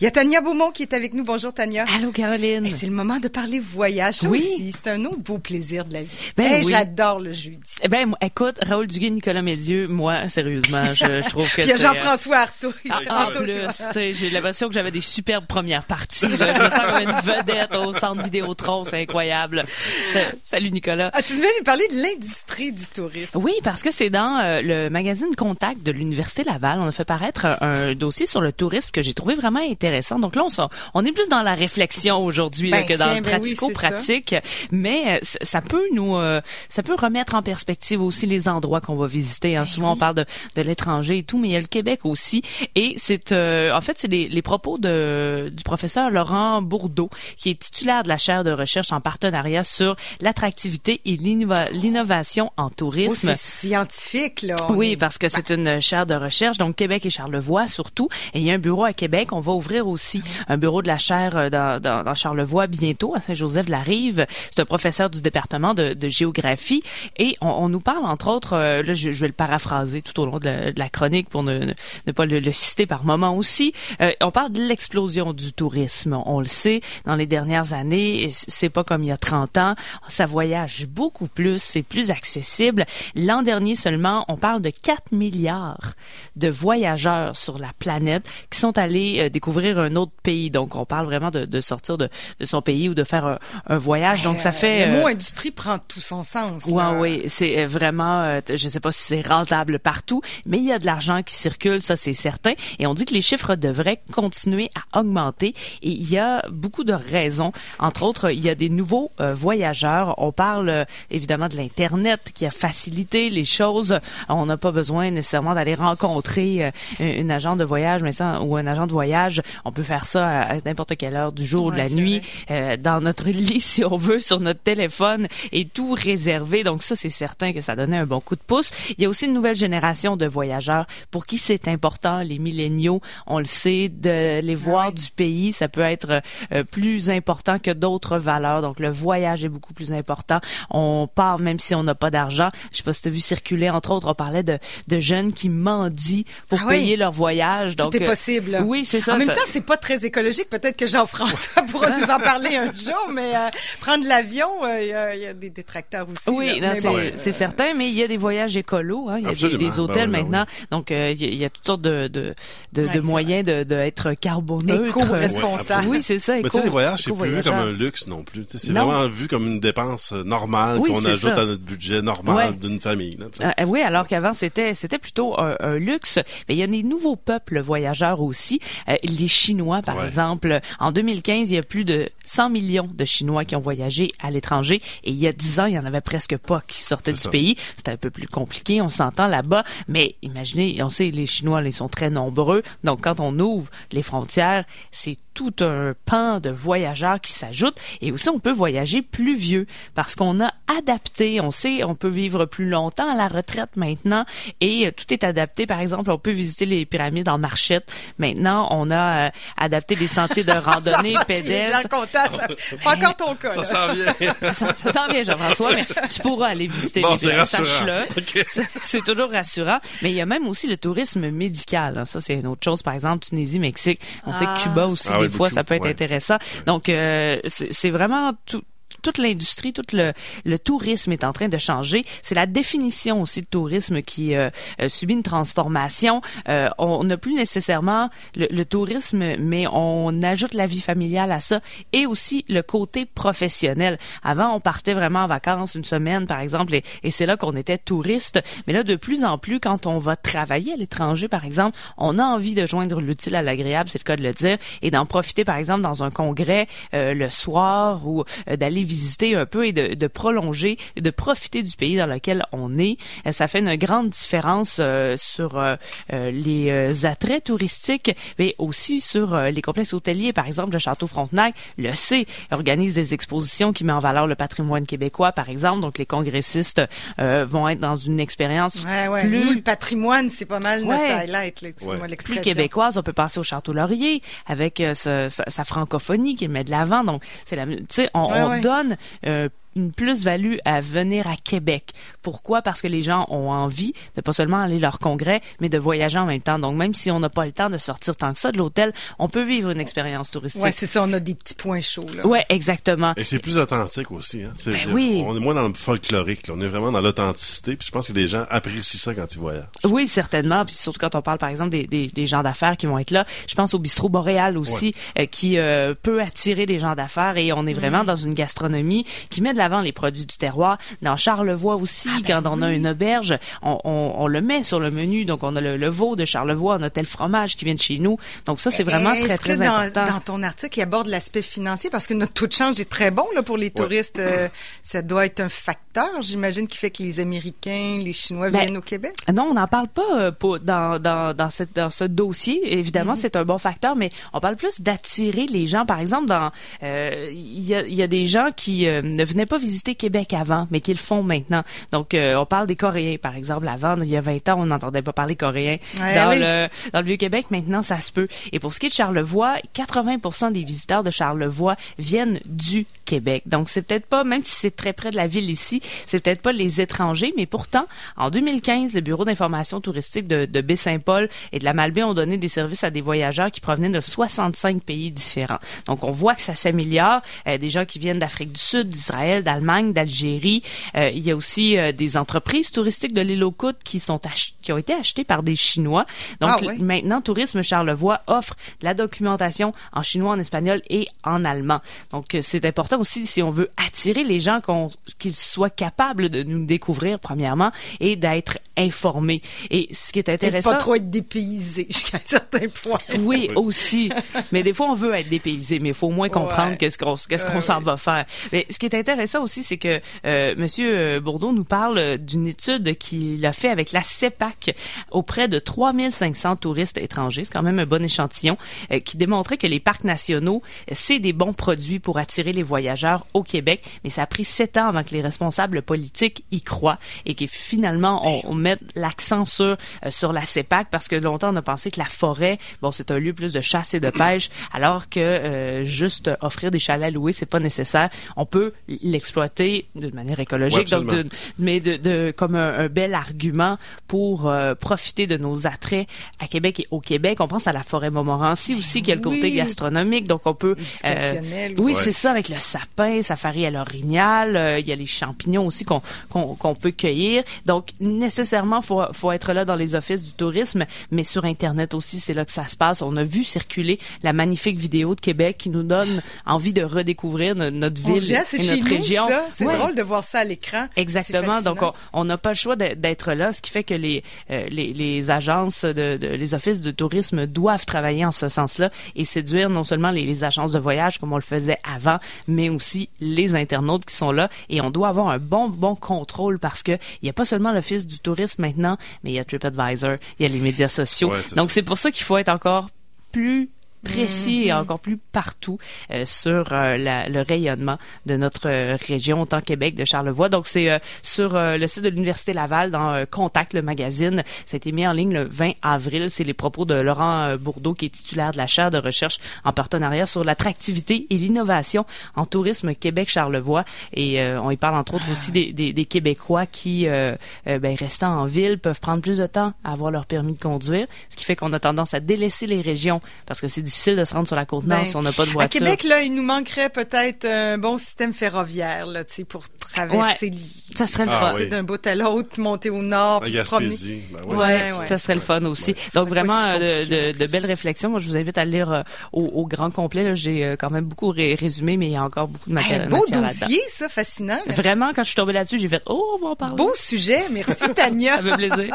Il y a Tania Beaumont qui est avec nous. Bonjour Tania. Allô Caroline. c'est le moment de parler voyage oui. aussi. C'est un autre beau plaisir de la vie. Ben oui. J'adore le jeudi. Eh ben écoute, Raoul Duguay, Nicolas Médieu, moi sérieusement, je, je trouve que Puis il y a Jean-François Artaud. Ah, en plus, j'ai l'impression que j'avais des superbes premières parties. Là. Je me sens comme une vedette au centre Vidéotron, c'est incroyable. Salut Nicolas. Ah, tu veux nous parler de l'industrie du tourisme. Oui, parce que c'est dans euh, le magazine Contact de l'Université Laval. On a fait paraître un, dossier sur le tourisme que j'ai trouvé vraiment intéressant. Donc là, on, on est plus dans la réflexion aujourd'hui ben, que dans le ben pratico-pratique. mais euh, ça peut nous, euh, ça peut remettre en perspective aussi les endroits qu'on va visiter. Hein. Ben Souvent, on parle de, de l'étranger et tout, mais il y a le Québec aussi. Et c'est, en fait, c'est les, les, propos de, du professeur Laurent Bourdeau, qui est titulaire de la chaire de recherche en partenariat sur l'attractivité et l'innovation en tourisme. Oh, c'est scientifique, là. Oui, parce que c'est une chaire de recherche, donc Québec et Charlevoix surtout. Et il y a un bureau à Québec. On va ouvrir aussi un bureau de la chaire euh, dans, dans, dans Charlevoix bientôt, à Saint-Joseph-de-la-Rive. C'est un professeur du département de, géographie. Et on, nous parle, entre autres, euh, là, je, vais le paraphraser tout au long de la, chronique pour ne, pas le, citer par moment aussi. Euh, on parle de l'explosion du tourisme. On le sait, dans les dernières années, c'est pas comme il y a 30 ans. Ça voyage beaucoup plus, c'est plus accessible. L'an dernier seulement, on parle de 4 milliards de voyageurs sur la planète qui sont allés découvrir un autre pays. Donc, on parle vraiment de, de sortir de, de, son pays ou de faire un, un voyage. Donc, ça fait... Le mot euh, industrie prend tout son sens. Ouais, oui, c'est vraiment... je sais pas si c'est rentable partout, mais il y a de l'argent qui circule, ça c'est certain. Et on dit que les chiffres devraient continuer à augmenter. Et il y a beaucoup de raisons. Entre autres, il y a des nouveaux euh, voyageurs. On parle euh, évidemment de l'Internet qui a facilité les choses. On n'a pas besoin nécessairement d'aller rencontrer euh, une agent de voyage mais ça, ou un agent de voyage. On peut faire ça à, n'importe quelle heure du jour ou de la nuit, dans notre lit si on veut, sur notre téléphone et tout réservé. Donc ça, c'est certain que ça donnait un bon coup de pouce. Il y a aussi une nouvelle génération de voyageurs pour qui c'est important, les milléniaux, on le sait, de les voir du pays, ça peut être plus important que d'autres valeurs. Donc le voyage est beaucoup plus important. On part même si on n'a pas d'argent. Je sais pas si tu as vu circuler, entre autres, on parlait de, de jeunes qui mendient pour ah payer leur voyage. Donc, Tout est possible. Euh, oui, c'est ça. En même temps, c'est pas très écologique. Peut-être que Jean-François pourra nous en parler un jour, mais euh, prendre l'avion, euh, il y, a des détracteurs aussi. Oui, c'est certain, mais il y a des voyages écolos. Hein. Il y a des, des, ben hôtels ben maintenant. Donc, il y, a toutes sortes de, de, de, de moyens de, de être carboneutre. Éco-responsable. oui, c'est ça. Éco, mais les voyages, c'est plus vu comme un luxe non plus. C'est vraiment vu comme une dépense normale qu'on ajoute à notre budget normal d'une famille. Là, euh, oui, alors qu'avant c'était c'était plutôt un, un, luxe. Mais il y a des nouveaux peuples voyageurs aussi. Euh, les Chinois, par exemple, en 2015, il y a plus de 100 millions de Chinois qui ont voyagé à l'étranger. Et il y a 10 ans, il y en avait presque pas qui sortaient du pays. C'était un peu plus compliqué, on s'entend là-bas. Mais imaginez, on sait les Chinois, ils sont très nombreux. Donc quand on ouvre les frontières, c'est tout un pan de voyageurs qui s'ajoutent. Et aussi on peut voyager plus vieux parce qu'on a adapté, on sait on peut vivre plus longtemps à la retraite maintenant. Et euh, tout est adapté. Par exemple on peut visiter les pyramides en marchette. Maintenant on a euh, adapté des sentiers de randonnée pédestres. c'est pas encore ton cas ça s'en vient. Ça, s'en vient Jean-François mais tu pourras aller visiter bon, les sache-le. C'est toujours rassurant. Mais il y a même aussi le tourisme médical hein. ça c'est une autre chose. Par exemple Tunisie Mexique. On sait que ah. Cuba aussi ah des fois, ça peut être intéressant. Donc, euh, c'est vraiment tout toute l'industrie, tout le, le, tourisme est en train de changer. C'est la définition aussi de tourisme qui euh, euh, subit une transformation. Euh, on n'a plus nécessairement le, le, tourisme, mais on ajoute la vie familiale à ça et aussi le côté professionnel. Avant, on partait vraiment en vacances une semaine, par exemple, et, et c'est là qu'on était touriste. Mais là, de plus en plus, quand on va travailler à l'étranger, par exemple, on a envie de joindre l'utile à l'agréable, c'est le cas de le dire, et d'en profiter, par exemple, dans un congrès euh, le soir ou d'aller visiter un peu et de, de, prolonger, de profiter du pays dans lequel on est. Euh, ça fait une grande différence euh, sur euh, les attraits touristiques, mais aussi sur les complexes hôteliers. Par exemple, le Château Frontenac le sait, organise des expositions qui met en valeur le patrimoine québécois, par exemple. Donc, les congressistes vont être dans une expérience ouais, ouais. plus... Nous, le patrimoine, c'est pas mal notre highlight, là, plus québécoise. On peut passer au Château Laurier avec sa, sa, francophonie qui met de l'avant. Donc, c'est la, tu sais, on, on donne euh, une plus-value à venir à Québec. Pourquoi? Parce que les gens ont envie de pas seulement aller à leur congrès, mais de voyager en même temps. Donc, même si on n'a pas le temps de sortir tant que ça de l'hôtel, on peut vivre une expérience touristique. Ouais, c'est ça, on a des petits points chauds, là. Ouais, exactement. Et c'est plus authentique aussi, hein. Ben oui. On est moins dans le folklorique, là. On est vraiment dans l'authenticité, puis je pense que les gens apprécient ça quand ils voyagent. Oui, certainement. Puis surtout quand on parle, par exemple, des, des, des gens d'affaires qui vont être là. Je pense au bistrot boréal aussi, euh, qui euh, peut attirer des gens d'affaires et on est vraiment dans une gastronomie qui met de l'avant les produits du terroir. Dans Charlevoix aussi, ah, ben quand on a une auberge, on, on, on, le met sur le menu. Donc, on a le, le veau de Charlevoix, on a tel fromage qui vient de chez nous. Donc, ça, c'est vraiment très, très dans, important. Dans ton article, il aborde l'aspect financier? Parce que notre taux de change est très bon là, pour les touristes. Euh, ça doit être un facteur, j'imagine, qui fait que les Américains, les Chinois ben, viennent au Québec? Non, on n'en parle pas pour, dans, dans, dans, cette, dans ce dossier. Évidemment, mm-hmm. c'est un bon facteur, mais on parle plus d'attirer les gens. Par exemple, dans euh, il y, a, y, a, des gens qui euh, ne venaient pas visiter Québec avant, mais qui le font maintenant. Donc, euh, on parle des Coréens, par exemple. Avant, il y a 20 ans, on n'entendait pas parler coréen dans, le, dans le Vieux-Québec. Maintenant, ça se peut. Et pour ce qui est de Charlevoix, 80% des visiteurs de Charlevoix viennent du Québec. Donc, c'est peut-être pas, même si c'est très près de la ville ici, c'est peut-être pas les étrangers, mais pourtant, en 2015, le Bureau d'information touristique de, de Baie-Saint-Paul et de la Malbaie ont donné des services à des voyageurs qui provenaient de 65 pays différents. Donc, on voit que ça s'améliore. Euh, des gens qui viennent d'Afrique du Sud, d'Israël, d'Allemagne, d'Algérie. Euh, il y a aussi euh, des entreprises touristiques de l'île aux Côtes qui sont qui ont été achetées par des Chinois. Donc, ah, maintenant, Tourisme Charlevoix offre de la documentation en chinois, en espagnol et en allemand. Donc, c'est important aussi si on veut attirer les gens qu'ils soient capables de nous découvrir premièrement et d'être informés. Et ce qui est intéressant, et pas trop être dépaysé jusqu'à un certain point. Oui, aussi. mais des fois, on veut être dépaysé, mais il faut au moins comprendre qu'est-ce qu'on qu'est-ce qu'on s'en va faire. Mais ce qui est intéressant aussi, c'est que euh, Monsieur euh, Bourdeau nous parle d'une étude qu'il a fait avec la CEPAC auprès de 3500 touristes étrangers. C'est quand même un bon échantillon euh, qui démontrait que les parcs nationaux, c'est des bons produits pour attirer les voyageurs au Québec. Mais ça a pris sept ans avant que les responsables politiques y croient et que finalement on, on mette l'accent sur euh, sur la CEPAC parce que longtemps on a pensé que la forêt, bon, c'est un lieu plus de chasse et de pêche, alors que euh, juste offrir des chalets loués, c'est pas nécessaire. On peut l'exploiter de manière écologique, donc mais de, de comme un, bel argument pour euh, profiter de nos attraits à Québec et au Québec. On pense à la forêt Montmorency aussi, qui a le côté gastronomique, donc on peut. oui, c'est ça avec le sapin, safari à l'orignal. Il y a les champignons aussi qu'on qu'on peut cueillir. Donc nécessairement, faut faut être là dans les offices du tourisme, mais sur Internet aussi, c'est là que ça se passe. On a vu circuler la magnifique vidéo de Québec qui nous donne envie de redécouvre notre ville ah, et notre région. C'est drôle de voir ça à l'écran. Exactement. Donc, on n'a pas le choix d'être là, ce qui fait que les, euh, les, les, agences, de, de, les offices de tourisme doivent travailler en ce sens-là et séduire non seulement les, les agences de voyage comme on le faisait avant, mais aussi les internautes qui sont là. Et on doit avoir un bon, bon contrôle parce que il n'y a pas seulement l'office du tourisme maintenant, mais il y a TripAdvisor, il y a les médias sociaux. Donc c'est pour ça qu'il faut être encore plus précis et mhm. encore plus partout euh, sur euh, la, le rayonnement de notre euh, région, autant Québec de Charlevoix. Donc, c'est sur le site de l'Université Laval, dans Contact, le magazine. Ça a été mis en ligne le 20 avril. C'est les propos de Laurent Bourdeau, qui est titulaire de la chaire de recherche en partenariat sur l'attractivité et l'innovation en tourisme Québec-Charlevoix. Et on y parle, entre autres, aussi des, des, des Québécois qui, ben, restant en ville, peuvent prendre plus de temps à avoir leur permis de conduire, ce qui fait qu'on a tendance à délaisser les régions parce que c'est difficile de se rendre sur la côte nord ben, si on n'a pas de voiture. À Québec, là, il nous manquerait peut-être un bon système ferroviaire, là, tu sais, pour traverser. ça serait le ah fun. D'un bout à l'autre, monter au nord, puis se promener. Ben ouais, ouais, ça serait le fun aussi. Donc vraiment euh, de, de, belles réflexions. Moi, je vous invite à lire euh, au, au, grand complet. J'ai euh, quand même beaucoup résumé, mais il y a encore beaucoup de matériel. beau dossier, ça, fascinant. Vraiment, quand je suis tombée là-dessus, j'ai fait oh, on va en parler. Beau sujet, merci Tania. ça fait plaisir.